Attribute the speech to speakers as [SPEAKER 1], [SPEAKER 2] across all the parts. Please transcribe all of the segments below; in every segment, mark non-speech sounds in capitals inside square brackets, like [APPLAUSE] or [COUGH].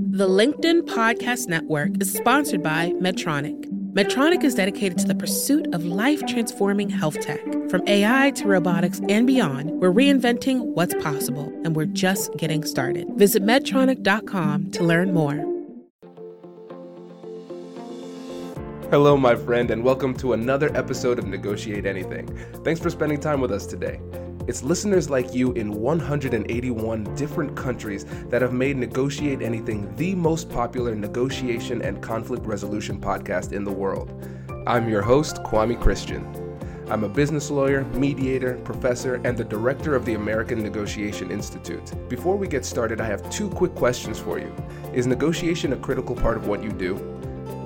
[SPEAKER 1] The LinkedIn Podcast Network is sponsored by Medtronic. Medtronic is dedicated to the pursuit of life transforming health tech. From AI to robotics and beyond, we're reinventing what's possible, and we're just getting started. Visit Medtronic.com to learn more.
[SPEAKER 2] Hello, my friend, and welcome to another episode of Negotiate Anything. Thanks for spending time with us today. It's listeners like you in 181 different countries that have made Negotiate Anything the most popular negotiation and conflict resolution podcast in the world. I'm your host, Kwame Christian. I'm a business lawyer, mediator, professor, and the director of the American Negotiation Institute. Before we get started, I have two quick questions for you. Is negotiation a critical part of what you do?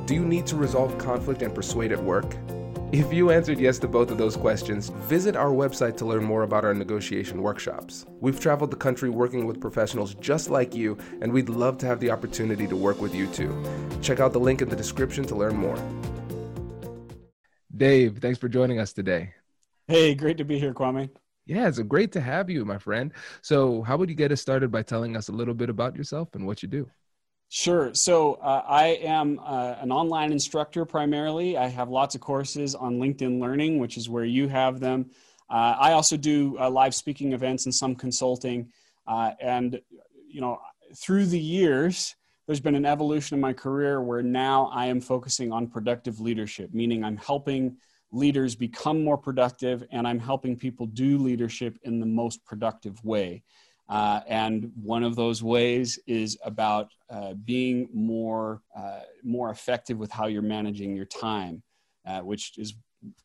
[SPEAKER 2] Do you need to resolve conflict and persuade at work? If you answered yes to both of those questions, visit our website to learn more about our negotiation workshops. We've traveled the country working with professionals just like you, and we'd love to have the opportunity to work with you too. Check out the link in the description to learn more. Dave, thanks for joining us today.
[SPEAKER 3] Hey, great to be here, Kwame.
[SPEAKER 2] Yeah, it's great to have you, my friend. So, how would you get us started by telling us a little bit about yourself and what you do?
[SPEAKER 3] Sure. So uh, I am uh, an online instructor primarily. I have lots of courses on LinkedIn Learning, which is where you have them. Uh, I also do uh, live speaking events and some consulting. Uh, and, you know, through the years, there's been an evolution in my career where now I am focusing on productive leadership, meaning I'm helping leaders become more productive and I'm helping people do leadership in the most productive way. Uh, and one of those ways is about uh, being more uh, more effective with how you're managing your time, uh, which is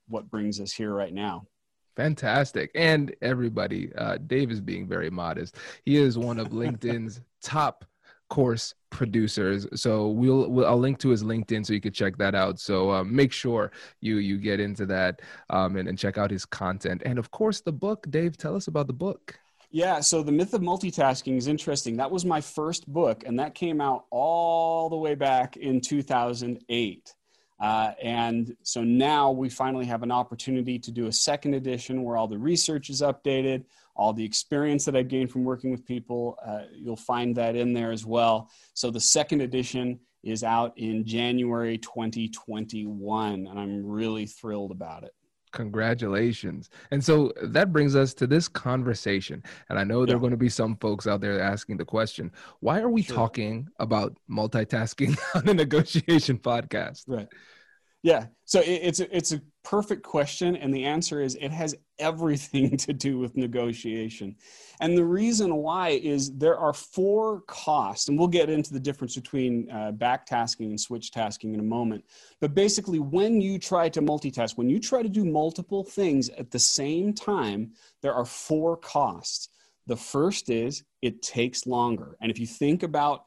[SPEAKER 3] what brings us here right now.
[SPEAKER 2] Fantastic. And everybody, uh, Dave is being very modest. He is one of [LAUGHS] LinkedIn's top course producers so we'll, we'll, i'll link to his linkedin so you can check that out so um, make sure you you get into that um, and, and check out his content and of course the book dave tell us about the book
[SPEAKER 3] yeah, so the myth of multitasking is interesting. That was my first book, and that came out all the way back in 2008. Uh, and so now we finally have an opportunity to do a second edition where all the research is updated, all the experience that I've gained from working with people, uh, you'll find that in there as well. So the second edition is out in January 2021, and I'm really thrilled about it.
[SPEAKER 2] Congratulations. And so that brings us to this conversation. And I know there yeah. are going to be some folks out there asking the question why are we sure. talking about multitasking [LAUGHS] on a negotiation podcast?
[SPEAKER 3] Right. Yeah. So it's a, it's a perfect question, and the answer is it has everything [LAUGHS] to do with negotiation. And the reason why is there are four costs, and we'll get into the difference between uh, backtasking and switch tasking in a moment. But basically, when you try to multitask, when you try to do multiple things at the same time, there are four costs. The first is it takes longer. And if you think about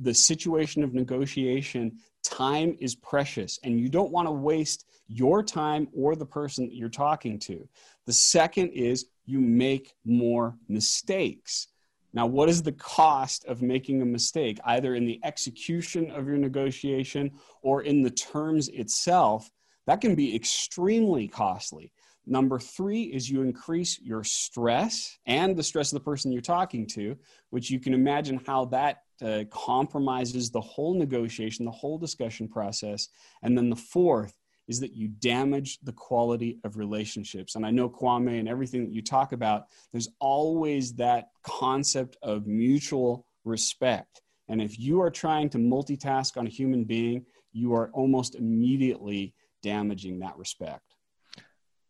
[SPEAKER 3] the situation of negotiation, time is precious and you don't want to waste your time or the person that you're talking to. The second is you make more mistakes. Now, what is the cost of making a mistake, either in the execution of your negotiation or in the terms itself? That can be extremely costly. Number three is you increase your stress and the stress of the person you're talking to, which you can imagine how that uh, compromises the whole negotiation, the whole discussion process. And then the fourth is that you damage the quality of relationships. And I know Kwame and everything that you talk about, there's always that concept of mutual respect. And if you are trying to multitask on a human being, you are almost immediately damaging that respect.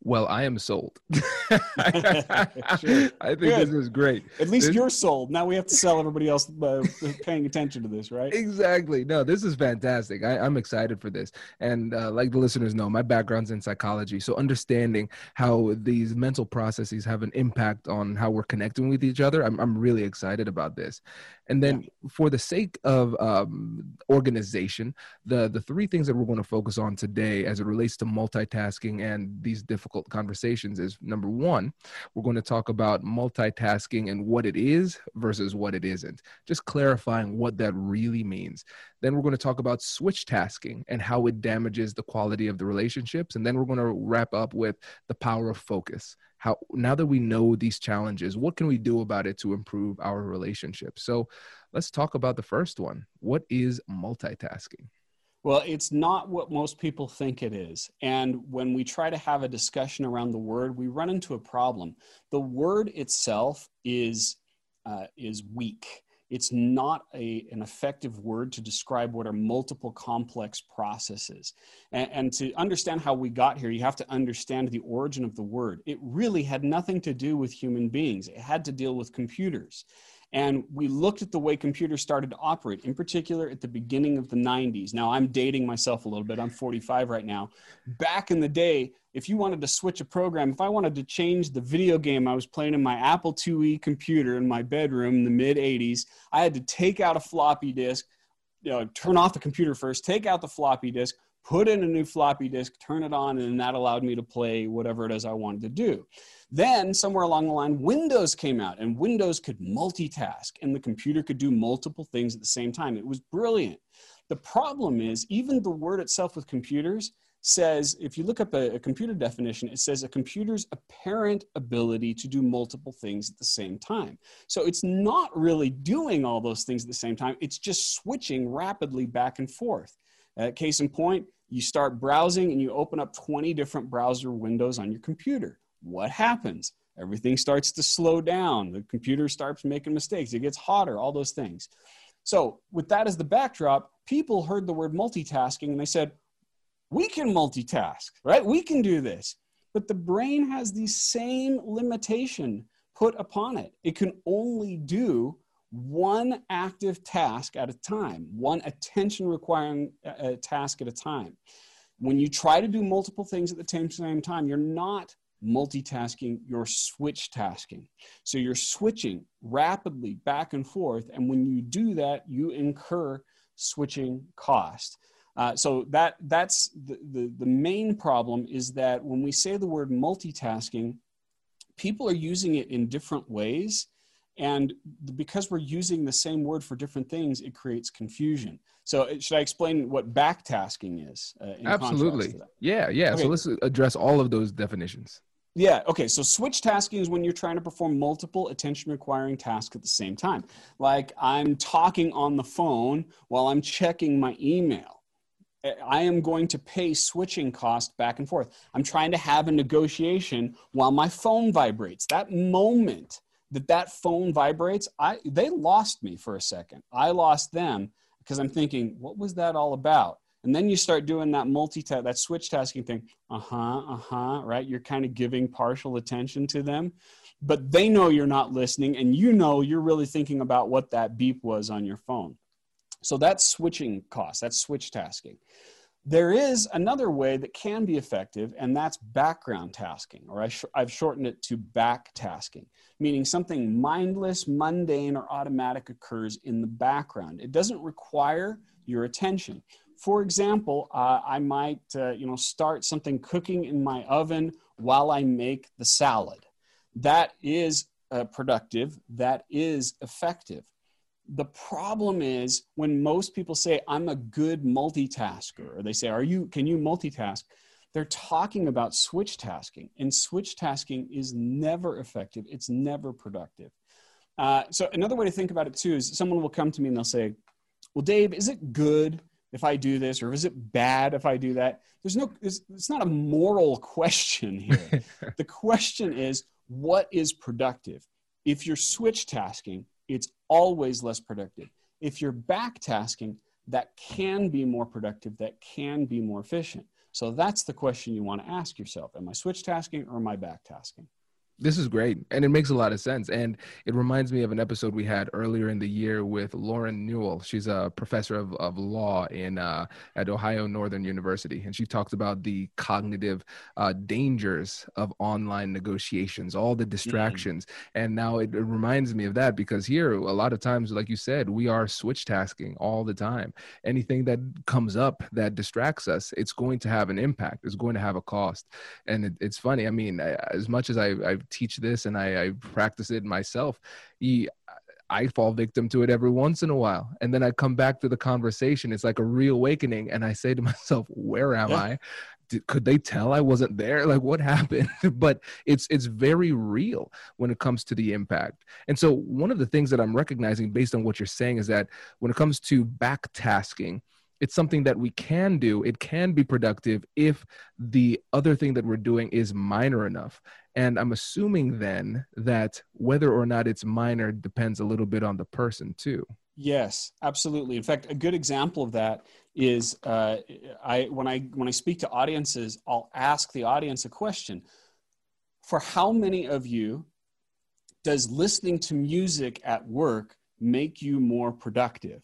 [SPEAKER 2] Well, I am sold. [LAUGHS] sure. I think Good. this is great.
[SPEAKER 3] At least this... you're sold. Now we have to sell everybody else uh, paying attention to this, right?
[SPEAKER 2] Exactly. No, this is fantastic. I, am excited for this. And uh, like the listeners know, my background's in psychology. So understanding how these mental processes have an impact on how we're connecting with each other, I'm, I'm really excited about this. And then, yeah. for the sake of um, organization, the the three things that we're going to focus on today, as it relates to multitasking and these difficult conversations, is number one, we're going to talk about multitasking and what it is versus what it isn't, just clarifying what that really means. Then we're going to talk about switch tasking and how it damages the quality of the relationships, and then we're going to wrap up with the power of focus how now that we know these challenges what can we do about it to improve our relationship so let's talk about the first one. What is multitasking?
[SPEAKER 3] Well, it's not what most people think it is. And when we try to have a discussion around the word, we run into a problem. The word itself is, uh, is weak. It's not a, an effective word to describe what are multiple complex processes. And, and to understand how we got here, you have to understand the origin of the word. It really had nothing to do with human beings, it had to deal with computers. And we looked at the way computers started to operate, in particular at the beginning of the 90s. Now, I'm dating myself a little bit. I'm 45 right now. Back in the day, if you wanted to switch a program, if I wanted to change the video game I was playing in my Apple IIe computer in my bedroom in the mid 80s, I had to take out a floppy disk, you know, turn off the computer first, take out the floppy disk, put in a new floppy disk, turn it on, and that allowed me to play whatever it is I wanted to do. Then, somewhere along the line, Windows came out, and Windows could multitask, and the computer could do multiple things at the same time. It was brilliant. The problem is, even the word itself with computers says, if you look up a, a, computer definition, it says a computer's apparent ability to do multiple things at the same time. So it's not really doing all those things at the same time, it's just switching rapidly back and forth. Uh, case in point, you start browsing and you open up 20 different browser windows on your computer. What happens? Everything starts to slow down. The computer starts making mistakes. It gets hotter, all those things. So, with that as the backdrop, people heard the word multitasking and they said, We can multitask, right? We can do this. But the brain has the same limitation put upon it. It can only do one active task at a time, one attention requiring uh, uh, task at a time. When you try to do multiple things at the same time, you're not multitasking, you're switch tasking. So you're switching rapidly back and forth. And when you do that, you incur switching cost. Uh, so that that's the, the, the main problem is that when we say the word multitasking, people are using it in different ways and because we're using the same word for different things, it creates confusion. So, uh, should I explain what backtasking is?
[SPEAKER 2] Uh, Absolutely. Yeah, yeah. Okay. So, let's address all of those definitions.
[SPEAKER 3] Yeah, okay. So, switch tasking is when you're trying to perform multiple attention requiring tasks at the same time. Like, I'm talking on the phone while I'm checking my email. I am going to pay switching cost back and forth. I'm trying to have a negotiation while my phone vibrates. That moment that that phone vibrates, I they lost me for a second. I lost them because I'm thinking, what was that all about? And then you start doing that multitask, that switch tasking thing. Uh huh, uh huh, right? You're kind of giving partial attention to them, but they know you're not listening, and you know you're really thinking about what that beep was on your phone. So that's switching cost, that's switch tasking. There is another way that can be effective, and that's background tasking, or I have shortened it to back tasking, meaning something mindless, mundane, or automatic occurs in the background. It doesn't require your attention. For example, uh, I might uh, you know, start something cooking in my oven while I make the salad. That is uh, productive, that is effective the problem is when most people say i'm a good multitasker or they say are you can you multitask? They're talking about switch tasking and switch tasking is never effective. It's never productive. Uh, so another way to think about it too is someone will come to me and they'll say well dave is it good if i do this or is it bad if i do that? There's no it's, it's not a moral [LAUGHS] question here. [LAUGHS] The question is what is productive? If you're switch tasking it's always less productive. If you're backtasking, that can be more productive, that can be more efficient. So that's the question you want to ask yourself Am I switch tasking or am I backtasking?
[SPEAKER 2] This is great, and it makes a lot of sense. And it reminds me of an episode we had earlier in the year with Lauren Newell. She's a professor of, of law in uh, at Ohio Northern University, and she talks about the cognitive uh, dangers of online negotiations, all the mm-hmm. distractions. Mm-hmm. And now it, it, reminds me of that because here, a lot of times, like you said, we are switch tasking all the time. Anything that comes up that distracts us, it's going to have an impact. It's going to have a cost. And it, it's funny. I mean, as much as I, I've teach this and I, I practice it myself. He, I fall victim to it every once in a while. And then I come back to the conversation. It's like a reawakening. And I say to [LAUGHS] myself, where am yeah. I? did, could they tell I wasn't there? Like what [LAUGHS] happened? but it's it's very real when it comes to the impact. And so one of the things that I'm recognizing based on what you're saying is that when it comes to back tasking, it's something that we can do. It can be productive if the other thing that we're doing is minor enough. And I'm assuming then that whether or not it's minor depends a little bit on the person too.
[SPEAKER 3] Yes, absolutely. In fact, a good example of that is uh, I when I when I speak to audiences, I'll ask the audience a question: For how many of you does listening to music at work make you more productive?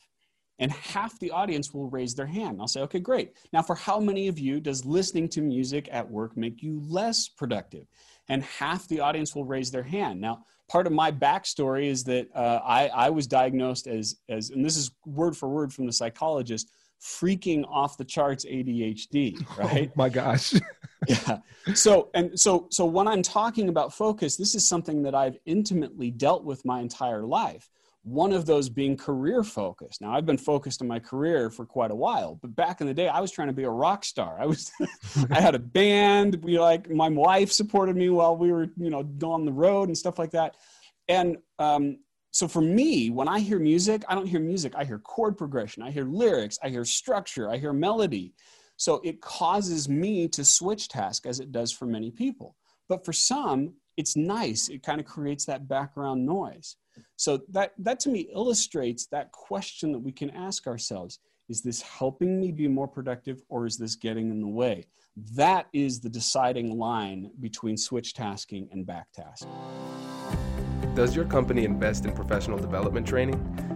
[SPEAKER 3] And half the audience will raise their hand. I'll say, okay, great. Now, for how many of you does listening to music at work make you less productive? And half the audience will raise their hand. Now, part of my backstory is that uh, I, I was diagnosed as, as, and this is word for word from the psychologist, freaking off the charts ADHD, [LAUGHS] right?
[SPEAKER 2] Oh my gosh. [LAUGHS]
[SPEAKER 3] yeah. So and so so when I'm talking about focus, this is something that I've intimately dealt with my entire life. One of those being career focused. Now I've been focused in my career for quite a while, but back in the day I was trying to be a rock star. I was [LAUGHS] I had a band, we like my wife supported me while we were, you know, on the road and stuff like that. And um, so for me, when I hear music, I don't hear music. I hear chord progression, I hear lyrics, I hear structure, I hear melody. So it causes me to switch task as it does for many people. But for some, it's nice. It kind of creates that background noise. So that, that to me illustrates that question that we can ask ourselves is this helping me be more productive or is this getting in the way? That is the deciding line between switch tasking and back tasking.
[SPEAKER 2] Does your company invest in professional development training?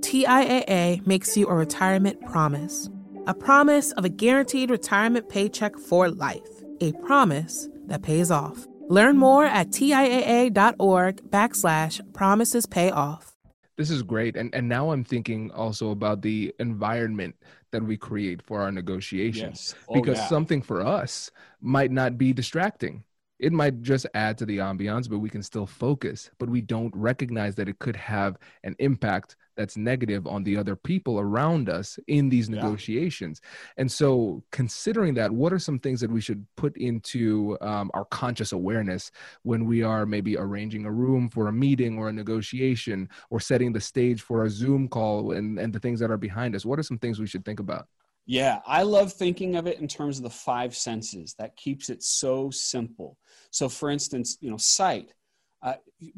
[SPEAKER 1] TIAA makes you a retirement promise a promise of a guaranteed retirement paycheck for life, a promise that pays off. Learn more at TIAA.org backslash promises pay off.
[SPEAKER 2] This is great. And, and now I'm thinking also about the environment that we create for our negotiations. Yes. Oh, because yeah. something for us might not be distracting it might just add to the ambiance, but we can still focus. But we don't recognize that it could have an impact that's negative on the other people around us in these negotiations. Yeah. And so, considering that, what are some things that we should put into um, our conscious awareness when we are maybe arranging a room for a meeting or a negotiation or setting the stage for a Zoom call and, and the things that are behind us? What are some things we should think about?
[SPEAKER 3] Yeah, I love thinking of it in terms of the five senses. That keeps it so simple. So, for instance, you know, sight. Uh,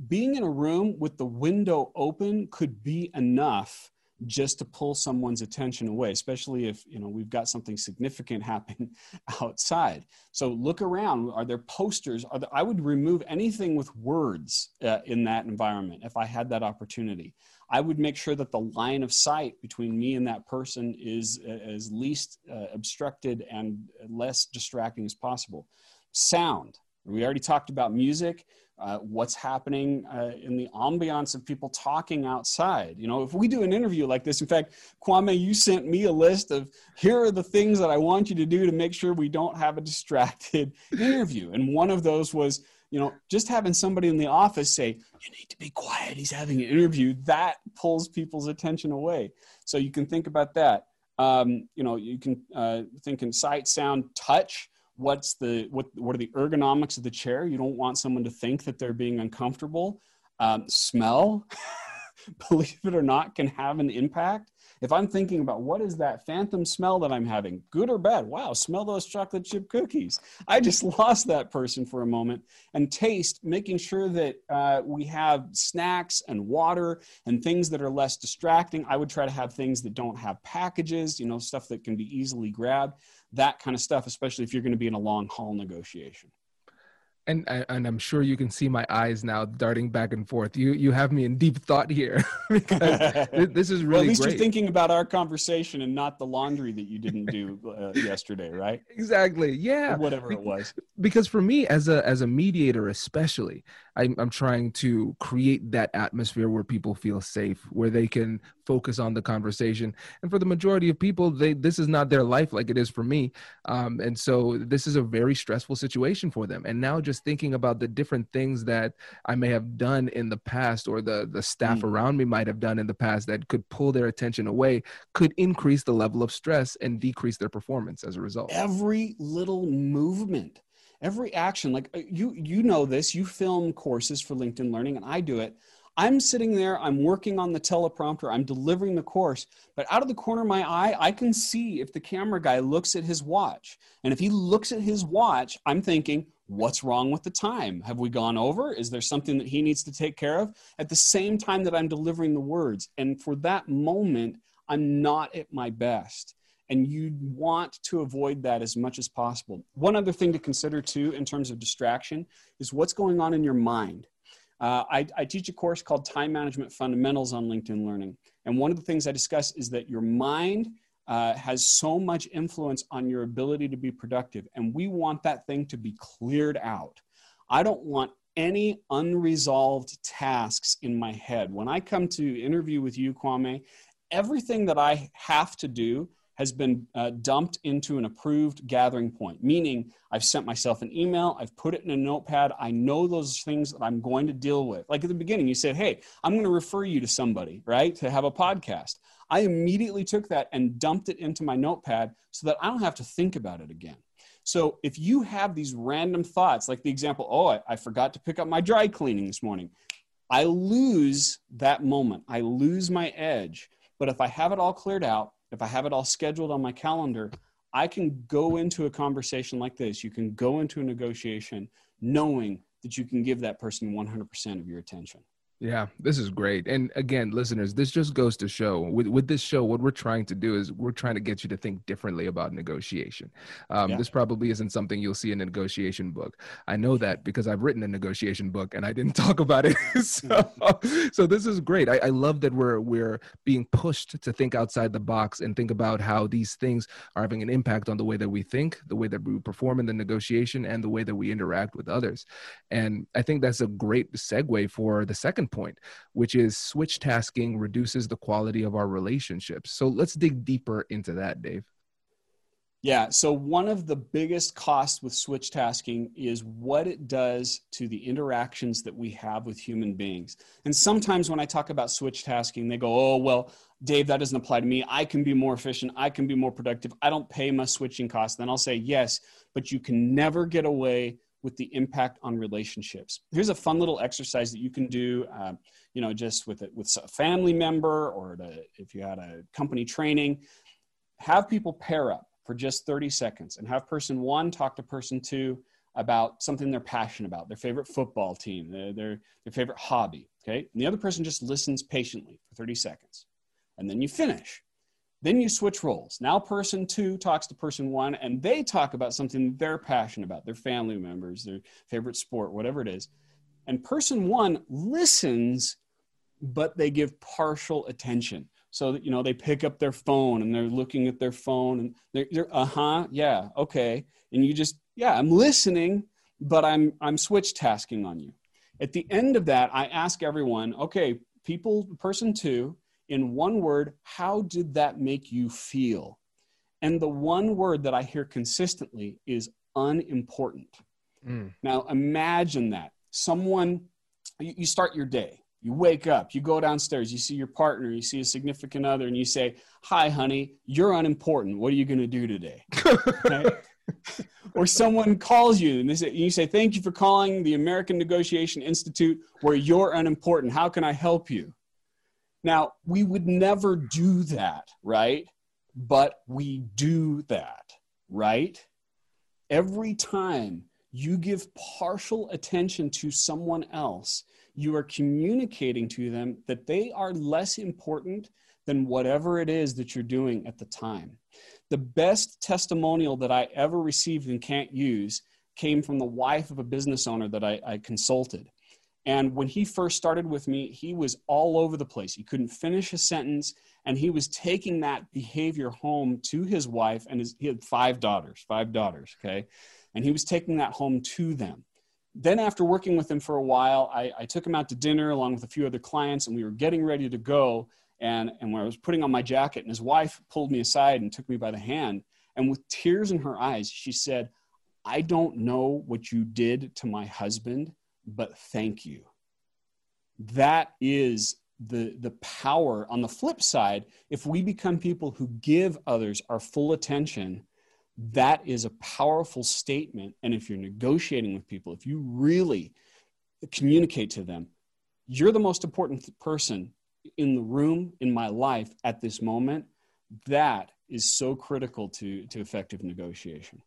[SPEAKER 3] being in a room with the window open could be enough just to pull someone's attention away especially if you know we've got something significant [LAUGHS] happening outside so look around are there posters are there, i would remove anything with words uh, in that environment if i had that opportunity i would make sure that the line of sight between me and that person is uh, as least uh, obstructed and less distracting as possible sound we already talked about music uh, what's happening uh, in the ambiance of people talking outside. You know, if we do an interview like this, in fact, Kwame, you sent me a list of here are the things that I want you to do to make sure we don't have a distracted [LAUGHS] interview. And one of those was, you know, just having somebody in the office say, you need to be quiet, he's having an interview, that pulls people's attention away. So you can think about that. Um, you know, you can uh, think in sight, sound, touch what's the what what are the ergonomics of the chair you don't want someone to think that they're being uncomfortable um, smell [LAUGHS] believe it or not can have an impact If I'm thinking about what is that phantom smell that I'm having, good or bad, wow, smell those chocolate chip cookies. I just [LAUGHS] lost that person for a moment. And taste, making sure that uh, we have snacks and water and things that are less distracting. I would try to have things that don't have packages, you know, stuff that can be easily grabbed, that kind of stuff, especially if you're going to be in a long haul negotiation
[SPEAKER 2] and and I'm sure you can see my eyes now darting back and forth. You you have me in deep thought here [LAUGHS] because [LAUGHS] this is really well,
[SPEAKER 3] at least
[SPEAKER 2] great.
[SPEAKER 3] you're thinking about our conversation and not the laundry that you didn't do uh, yesterday, right? [LAUGHS]
[SPEAKER 2] Exactly. Yeah.
[SPEAKER 3] Or whatever it was.
[SPEAKER 2] Because for me, as a as a mediator, especially, I'm, I'm trying to create that atmosphere where people feel safe, where they can focus on the conversation. And for the majority of people, they this is not their life like it is for me, um, and so this is a very stressful situation for them. And now, just thinking about the different things that I may have done in the past, or the the staff mm. around me might have done in the past, that could pull their attention away, could increase the level of stress and decrease their performance as a result.
[SPEAKER 3] Every little movement every action like uh, you you know this you film courses for linkedin learning and i do it. I'm sitting there i'm working on the teleprompter i'm delivering the course but out of the corner of my eye i can see if the camera guy looks at his watch. And if he looks at his watch i'm thinking what's wrong with the time? Have we gone over? Is there something that he needs to take care of? At the same time that i'm delivering the words. And for that moment i'm not at my best and you want to avoid that as much as possible. One other thing to consider too, in terms of distraction, is what's going on in your mind. Uh, I, I, teach a course called Time Management Fundamentals on LinkedIn Learning. And one of the things I discuss is that your mind uh, has so much influence on your ability to be productive. And we want that thing to be cleared out. I don't want any unresolved tasks in my head. When I come to interview with you, Kwame, everything that I have to do has been uh, dumped into an approved gathering point, meaning I've sent myself an email, I've put it in a notepad, I know those things that I'm going to deal with. Like at the beginning, you said, Hey, I'm going to refer you to somebody, right, to have a podcast. I immediately took that and dumped it into my notepad so that I don't have to think about it again. So if you have these random thoughts, like the example, oh, I, I forgot to pick up my dry cleaning this morning, I lose that moment. I lose my edge. But if I have it all cleared out, if I have it all scheduled on my calendar, I can go into a conversation like this. You can go into a negotiation knowing that you can give that person 100% of your attention.
[SPEAKER 2] Yeah, this is great. And again, listeners, this just goes to show with, with this show, what we're trying to do is we're trying to get you to think differently about negotiation. Um, yeah. This probably isn't something you'll see in a negotiation book. I know that because I've written a negotiation book and I didn't [LAUGHS] talk about it. [LAUGHS] so, so this is great. I, I love that we're we're being pushed to think outside the box and think about how these things are having an impact on the way that we think, the way that we perform in the negotiation, and the way that we interact with others. And I think that's a great segue for the second point, which is switch tasking reduces the quality of our relationships. So let's dig deeper into that, Dave.
[SPEAKER 3] Yeah, so one of the biggest costs with switch tasking is what it does to the interactions that we have with human beings. And sometimes when I talk about switch tasking, they go, oh, well, Dave, that doesn't apply to me. I can be more efficient. I can be more productive. I don't pay my switching costs. Then I'll say, yes, but you can never get away with the impact on relationships. Here's a fun little exercise that you can do, uh, you know, just with it with a family member or if you had a company training. Have people pair up for just 30 seconds and have person one talk to person two about something they're passionate about, their favorite football team, their, their, their favorite hobby. Okay. And the other person just listens patiently for 30 seconds. And then you finish. Then you switch roles. Now, person two talks to person one, and they talk about something they're passionate about, their family members, their favorite sport, whatever it is. And person one listens, but they give partial attention. So that, you know, they pick up their phone and they're looking at their phone and they're, they're uh huh, yeah, okay. And you just, yeah, I'm listening, but I'm, I'm switch tasking on you. At the end of that, I ask everyone, okay, people, person two, in one word, how did that make you feel? And the one word that I hear consistently is unimportant. Mm. Now, imagine that someone, you start your day, you wake up, you go downstairs, you see your partner, you see a significant other, and you say, Hi, honey, you're unimportant. What are you going to do today? [LAUGHS] or someone calls you and, say, you say, Thank you for calling the American Negotiation Institute where you're unimportant. How can I help you? Now, we would never do that, right? But we do that, right? Every time you give partial attention to someone else, you are communicating to them that they are less important than whatever it is that you're doing at the time. The best testimonial that I ever received and can't use came from the wife of a business owner that I, I consulted. And when he first started with me, he was all over the place. He couldn't finish a sentence, and he was taking that behavior home to his wife, and his, he had five daughters, five daughters, okay? And he was taking that home to them. Then, after working with him for a while, I, I took him out to dinner along with a few other clients, and we were getting ready to go. And, and when I was putting on my jacket, and his wife pulled me aside and took me by the hand, and with tears in her eyes, she said, I don't know what you did to my husband but thank you. That is the, the power. On the flip side, if we become people who give others our full attention, that is a powerful statement. And if you're negotiating with people, if you really communicate to them, you're the most important person in the room in my life at this moment, that is so critical to, to effective negotiation.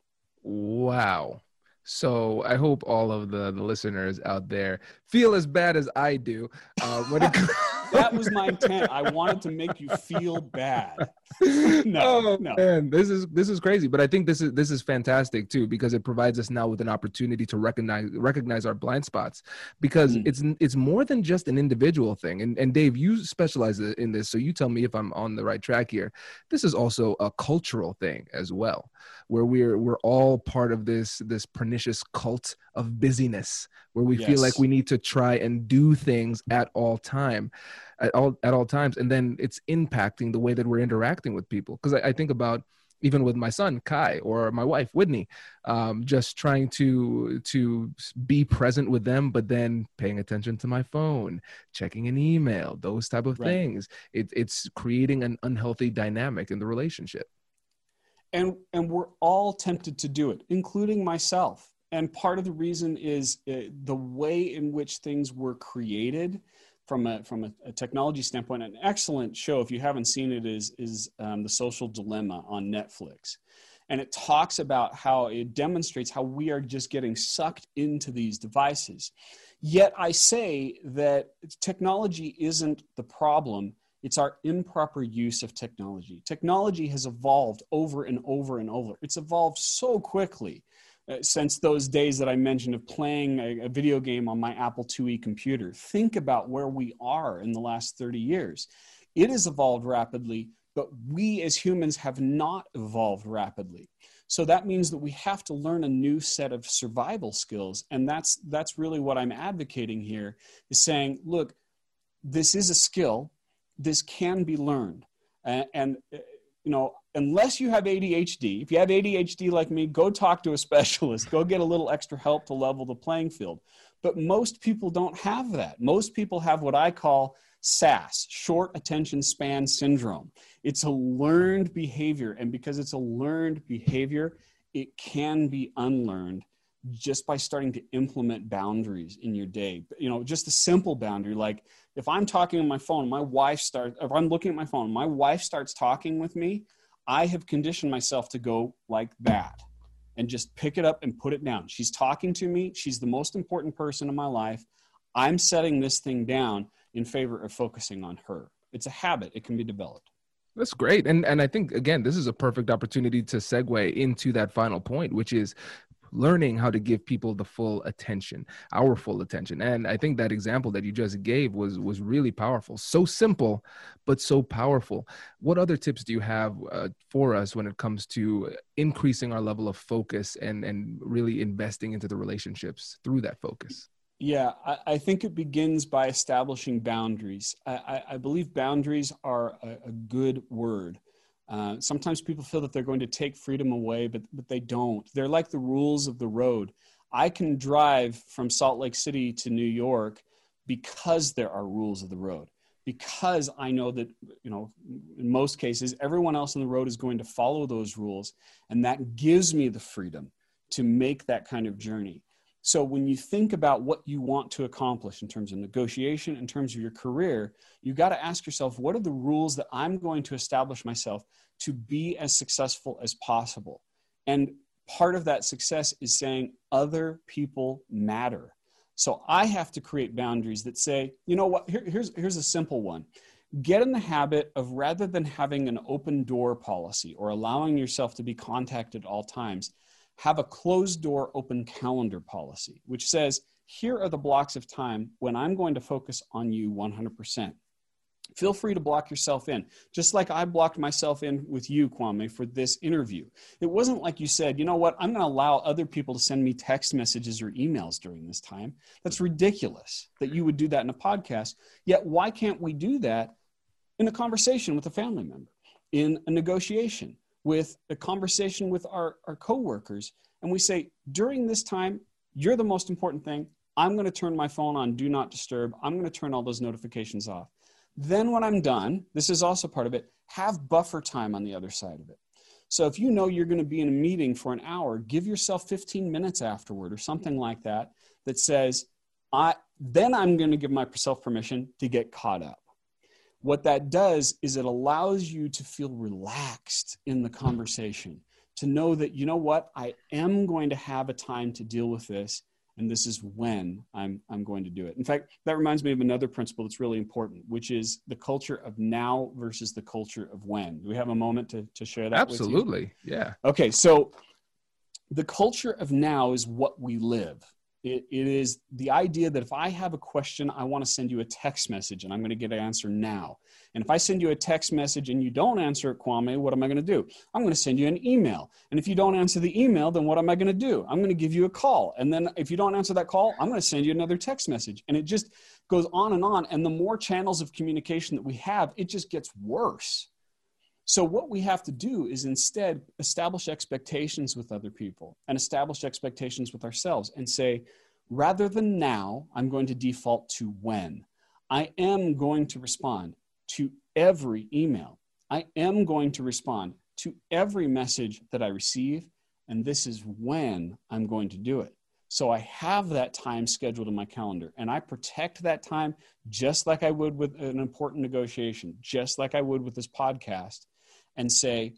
[SPEAKER 2] Wow. So I hope all of the, the listeners out there feel as bad as I do uh, when it [LAUGHS]
[SPEAKER 3] that was my intent. I wanted to make you feel bad. [LAUGHS] no,
[SPEAKER 2] oh, no. man, this is this is crazy. But I think this is this is fantastic too because it provides us now with an opportunity to recognize recognize our blind spots because mm. it's it's more than just an individual thing. And and Dave, you specialize in this, so you tell me if I'm on the right track here. This is also a cultural thing as well, where we're we're all part of this this pernicious cult of busyness where we yes. feel like we need to try and do things at all time at all at all times. And then it's impacting the way that we're interacting with people. Because I, I, think about even with my son kai or my wife whitney um, just trying to to be present with them but then paying attention to my phone checking an email those type of right. things. It, it's creating an unhealthy dynamic in the relationship.
[SPEAKER 3] And and we're all tempted to do it including myself and part of the reason is uh, the way in which things were created from a from a, a, technology standpoint. An excellent show, if you haven't seen it, is is um, the Social Dilemma on Netflix, and it talks about how it demonstrates how we are just getting sucked into these devices. Yet I say that technology isn't the problem. It's our improper use of technology. Technology has evolved over and over and over. It's evolved so quickly since those days that I mentioned of playing a, a, video game on my Apple IIe computer. Think about where we are in the last 30 years. It has evolved rapidly, but we as humans have not evolved rapidly. So that means that we have to learn a new set of survival skills. And that's, that's really what I'm advocating here is saying, look, this is a skill, this can be learned. and, and uh, you know, unless you have ADHD, if you have ADHD like me, go talk to a [LAUGHS] specialist, go get a little extra help to level the playing field. But most people don't have that. Most people have what I call SAS, short attention span syndrome. It's a learned behavior. And because it's a learned behavior, it can be unlearned just by starting to implement boundaries in your day. You know, just a simple boundary like if I'm talking on my phone, my wife starts, if I'm looking at my phone, my wife starts talking with me, I have conditioned myself to go like that and just pick it up and put it down. She's talking to me. She's the most important person in my life. I'm setting this thing down in favor of focusing on her. It's a habit, it can be developed.
[SPEAKER 2] That's great. And and I think again this is a perfect opportunity to segue into that final point which is learning how to give people the full attention our full attention and i think that example that you just gave was was really powerful so simple but so powerful what other tips do you have uh, for us when it comes to increasing our level of focus and and really investing into the relationships through that focus
[SPEAKER 3] yeah, I, I, think it begins by establishing boundaries. I, I, I believe boundaries are a, a good word. Uh, sometimes people feel that they're going to take freedom away, but, but they don't. They're like the rules of the road. I can drive from Salt Lake City to New York because there are rules of the road. Because I know that, you know, in most cases, everyone else on the road is going to follow those rules. And that gives me the freedom to make that kind of journey. So when you think about what you want to accomplish in terms of negotiation, in terms of your career, you got to ask yourself, what are the rules that I'm going to establish myself to be as successful as possible? And part of that success is saying other people matter. So I have to create boundaries that say, you know what, Here, here's, here's a simple one. Get in the habit of rather than having an open door policy or allowing yourself to be contacted at all times, have a closed door open calendar policy, which says, here are the blocks of time when I'm going to focus on you 100% feel free to block yourself in just like i blocked myself in with you kwame for this interview. It wasn't like you said you know what? I'm going to allow other people to send me text messages or emails during this time. That's ridiculous that you would do that in a podcast. Yet why can't we do that in a conversation with a family member in a negotiation with a conversation with our, our coworkers and we say during this time you're the most important thing i'm going to turn my phone on do not disturb i'm going to turn all those notifications off then, when I'm done, this is also part of it, have buffer time on the other side of it. So, if you know you're going to be in a meeting for an hour, give yourself 15 minutes afterward or something like that that says, I, then I'm going to give myself permission to get caught up. What that does is it allows you to feel relaxed in the conversation, to know that, you know what, I am going to have a time to deal with this and this is when I'm, I'm going to do it. In fact, that reminds me of another principle that's really important, which is the culture of now versus the culture of when. Do we have a moment to, to share that?
[SPEAKER 2] Absolutely. Yeah.
[SPEAKER 3] Okay. So the culture of now is what we live. It, it is the idea that if I have a question, I want to send you a text message and I'm going to get an answer now. And if I send you a text message and you don't answer it, Kwame, what am I going to do? I'm going to send you an email. And if you don't answer the email, then what am I going to do? I'm going to give you a call. And then if you don't answer that call, I'm going to send you another text message. And it just goes on and on. And the more channels of communication that we have, it just gets worse. So, what we have to do is instead establish expectations with other people and establish expectations with ourselves and say, rather than now, I'm going to default to when. I am going to respond to every email. I am going to respond to every message that I receive, and this is when I'm going to do it. So I have that time scheduled in my calendar and I protect that time just like I would with an important negotiation, just like I would with this podcast and say,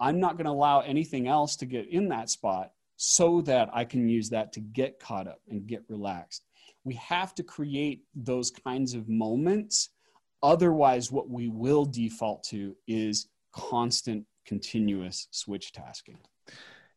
[SPEAKER 3] I'm not going to allow anything else to get in that spot so that I can use that to get caught up and get relaxed. We have to create those kinds of moments. Otherwise, what we will default to is constant, continuous switch tasking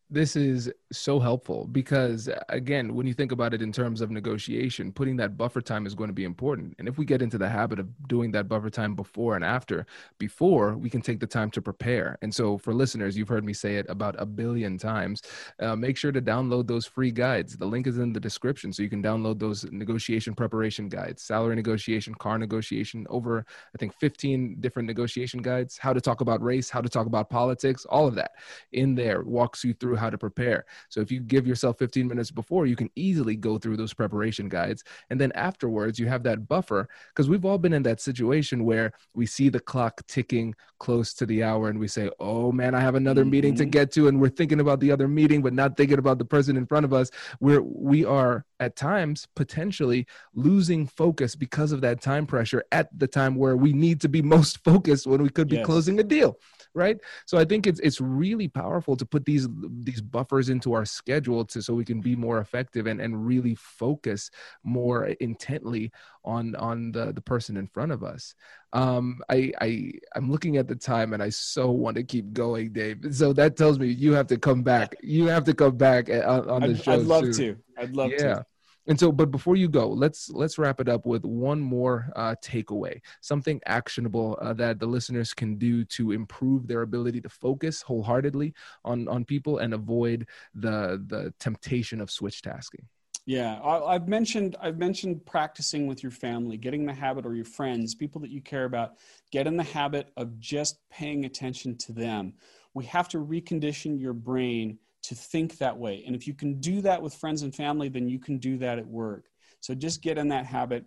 [SPEAKER 2] this is so helpful because again when you think about it in terms of negotiation putting that buffer time is going to be important. And if we get into the habit of doing that buffer time before and after before we can take the time to prepare. And so for listeners you've heard me say it about a billion times uh, make sure to download those free guides. The link is in the description so you can download those negotiation preparation guides salary negotiation car negotiation over i think 15 different negotiation guides how to talk about race how to talk about politics all of that in there. Walks you through how to prepare. So if you give yourself 15 minutes before, you can easily go through those preparation guides. And then afterwards, you have that buffer because we've all been in that situation where we see the clock ticking close to the hour and we say, oh man, I have another mm-hmm. meeting to mm-hmm. get to. And we're thinking about the other meeting, but not thinking about the person in front of us. We're, we are at times potentially losing focus because of that time pressure at the time where we need to be most [LAUGHS] focused when we could be yes. closing a deal right? So i think it's it's really powerful to put these these buffers into our schedule to so we can be more effective and and really focus more intently on on the the person in front of us. Um i i i'm looking at the time and i so want to keep going dave. So that tells me you have to come back. You have to come back uh, on, on the
[SPEAKER 3] I'd,
[SPEAKER 2] show
[SPEAKER 3] i'd love soon. to. I'd love yeah. to
[SPEAKER 2] and so, but before you go, let's let's wrap it up with one more uh, takeaway, something actionable uh, that the listeners can do to improve their ability to focus wholeheartedly on on people and avoid the the temptation of switch tasking.
[SPEAKER 3] Yeah, I, have mentioned I've mentioned practicing with your family, getting the habit, or your friends, people that you care about, get in the habit of just paying attention to them. We have to recondition your brain to think that way. And if you can do that with friends and family, then you can do that at work. So just get in that habit.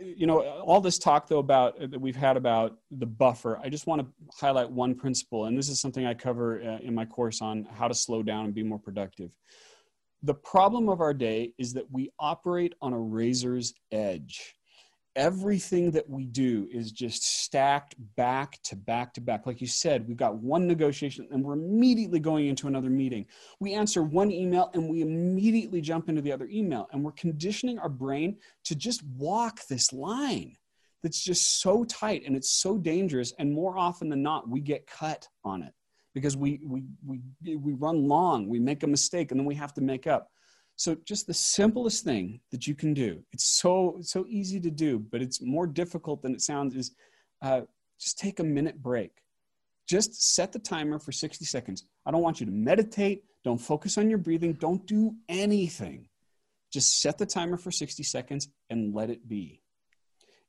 [SPEAKER 3] You know, all this talk though about that we've had about the buffer. I just want to highlight one principle, and this is something I cover uh, in my course on how to slow down and be more productive. The problem of our day is that we operate on a razor's edge everything that we do is just stacked back to back to back. Like you said, we've got one negotiation and we're immediately going into another meeting. We answer one email and we immediately jump into the other email. And we're conditioning our brain to just walk this line that's just so tight and it's so dangerous. And more often than not, we get cut on it because we, we, we, we run long, we make a mistake, and then we have to make up. So just the simplest thing that you can do, it's so, so easy to do, but it's more difficult than it sounds is uh, just take a minute break. Just set the timer for 60 seconds. I don't want you to meditate. Don't focus on your breathing. Don't do anything. Just set the timer for 60 seconds and let it be.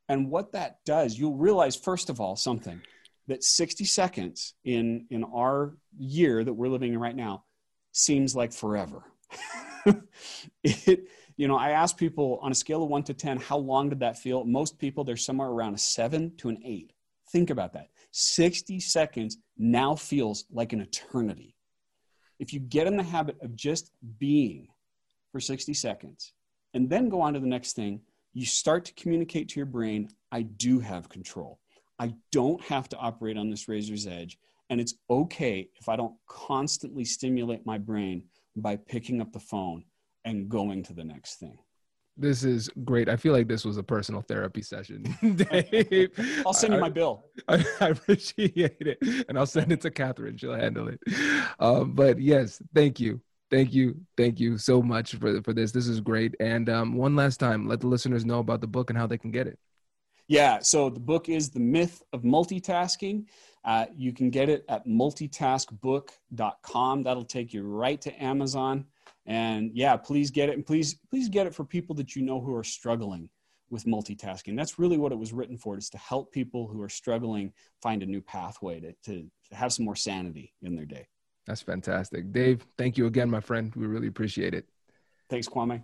[SPEAKER 3] And what that does, you'll realize, first of all, something that 60 seconds in, in our year that we're living in right now seems like forever. [LAUGHS] [LAUGHS] it, you know, I ask people on a scale of one to 10, how long did that feel? Most people, they're somewhere around a seven to an eight. Think about that. 60 seconds now feels like an eternity. If you get in the habit of just being for 60 seconds and then go on to the next thing, you start to communicate to your brain, I do have control. I don't have to operate on this razor's edge. And it's okay if I don't constantly stimulate my brain by picking up the phone and going to the next thing.
[SPEAKER 2] This is great. I feel like this was a personal therapy session, Dave. [LAUGHS] [LAUGHS]
[SPEAKER 3] I'll send you my bill.
[SPEAKER 2] I, I, appreciate it, and I'll send it to Catherine. She'll handle it. Um, but yes, thank you, thank you, thank you so much for for this. This is great. And um, one last time, let the listeners know about the book and how they can get it.
[SPEAKER 3] Yeah, so the book is The Myth of Multitasking. Uh, you can get it at multitaskbook.com. That'll take you right to Amazon. And yeah, please get it. And please, please get it for people that you know who are struggling with multitasking. That's really what it was written for, is to help people who are struggling find a new pathway to, to, to have some more sanity in their day.
[SPEAKER 2] That's fantastic. Dave, thank you again, my friend. We really appreciate it.
[SPEAKER 3] Thanks, Kwame.